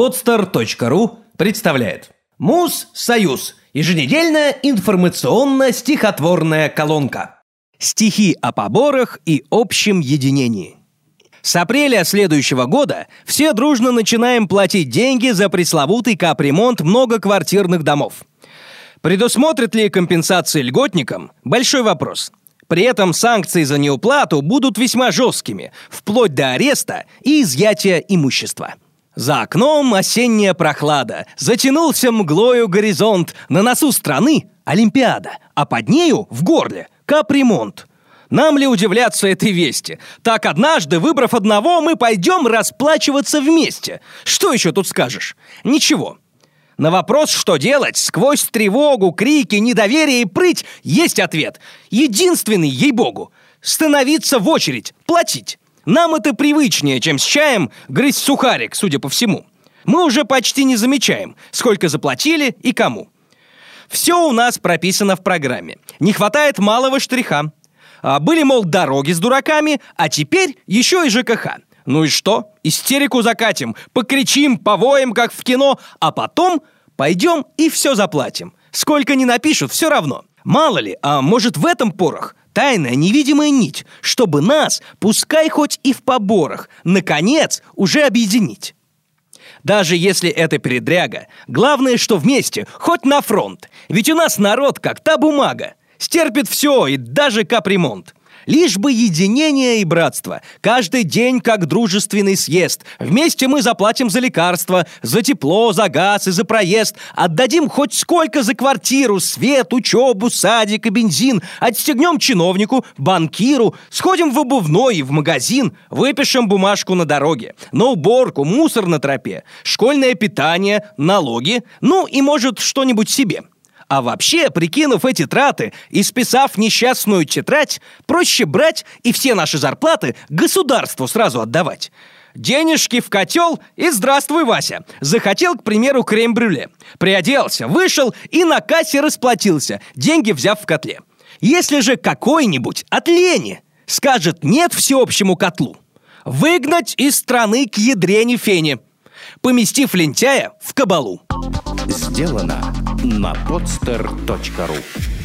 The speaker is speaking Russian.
Podster.ru представляет Муз Союз. Еженедельная информационно-стихотворная колонка. Стихи о поборах и общем единении. С апреля следующего года все дружно начинаем платить деньги за пресловутый капремонт многоквартирных домов. Предусмотрят ли компенсации льготникам? Большой вопрос. При этом санкции за неуплату будут весьма жесткими, вплоть до ареста и изъятия имущества. За окном осенняя прохлада, затянулся мглою горизонт, на носу страны – Олимпиада, а под нею – в горле – капремонт. Нам ли удивляться этой вести? Так однажды, выбрав одного, мы пойдем расплачиваться вместе. Что еще тут скажешь? Ничего. На вопрос, что делать, сквозь тревогу, крики, недоверие и прыть, есть ответ. Единственный, ей-богу. Становиться в очередь, платить. Нам это привычнее, чем с чаем грызть сухарик, судя по всему. Мы уже почти не замечаем, сколько заплатили и кому. Все у нас прописано в программе. Не хватает малого штриха. А были, мол, дороги с дураками, а теперь еще и ЖКХ. Ну и что? Истерику закатим, покричим, повоем, как в кино, а потом пойдем и все заплатим. Сколько не напишут, все равно. Мало ли, а может в этом порох? Тайная невидимая нить, чтобы нас, пускай хоть и в поборах, наконец уже объединить. Даже если это передряга, главное, что вместе, хоть на фронт. Ведь у нас народ как та бумага. Стерпит все и даже капремонт. Лишь бы единение и братство. Каждый день как дружественный съезд. Вместе мы заплатим за лекарства, за тепло, за газ и за проезд. Отдадим хоть сколько за квартиру, свет, учебу, садик и бензин. Отстегнем чиновнику, банкиру. Сходим в обувной и в магазин. Выпишем бумажку на дороге. На уборку, мусор на тропе. Школьное питание, налоги. Ну и, может, что-нибудь себе. А вообще, прикинув эти траты и списав несчастную тетрадь, проще брать и все наши зарплаты государству сразу отдавать. Денежки в котел и здравствуй, Вася. Захотел, к примеру, крем-брюле. Приоделся, вышел и на кассе расплатился, деньги взяв в котле. Если же какой-нибудь от лени скажет «нет» всеобщему котлу, выгнать из страны к ядрене фене, поместив лентяя в кабалу. Сделано на podster.ru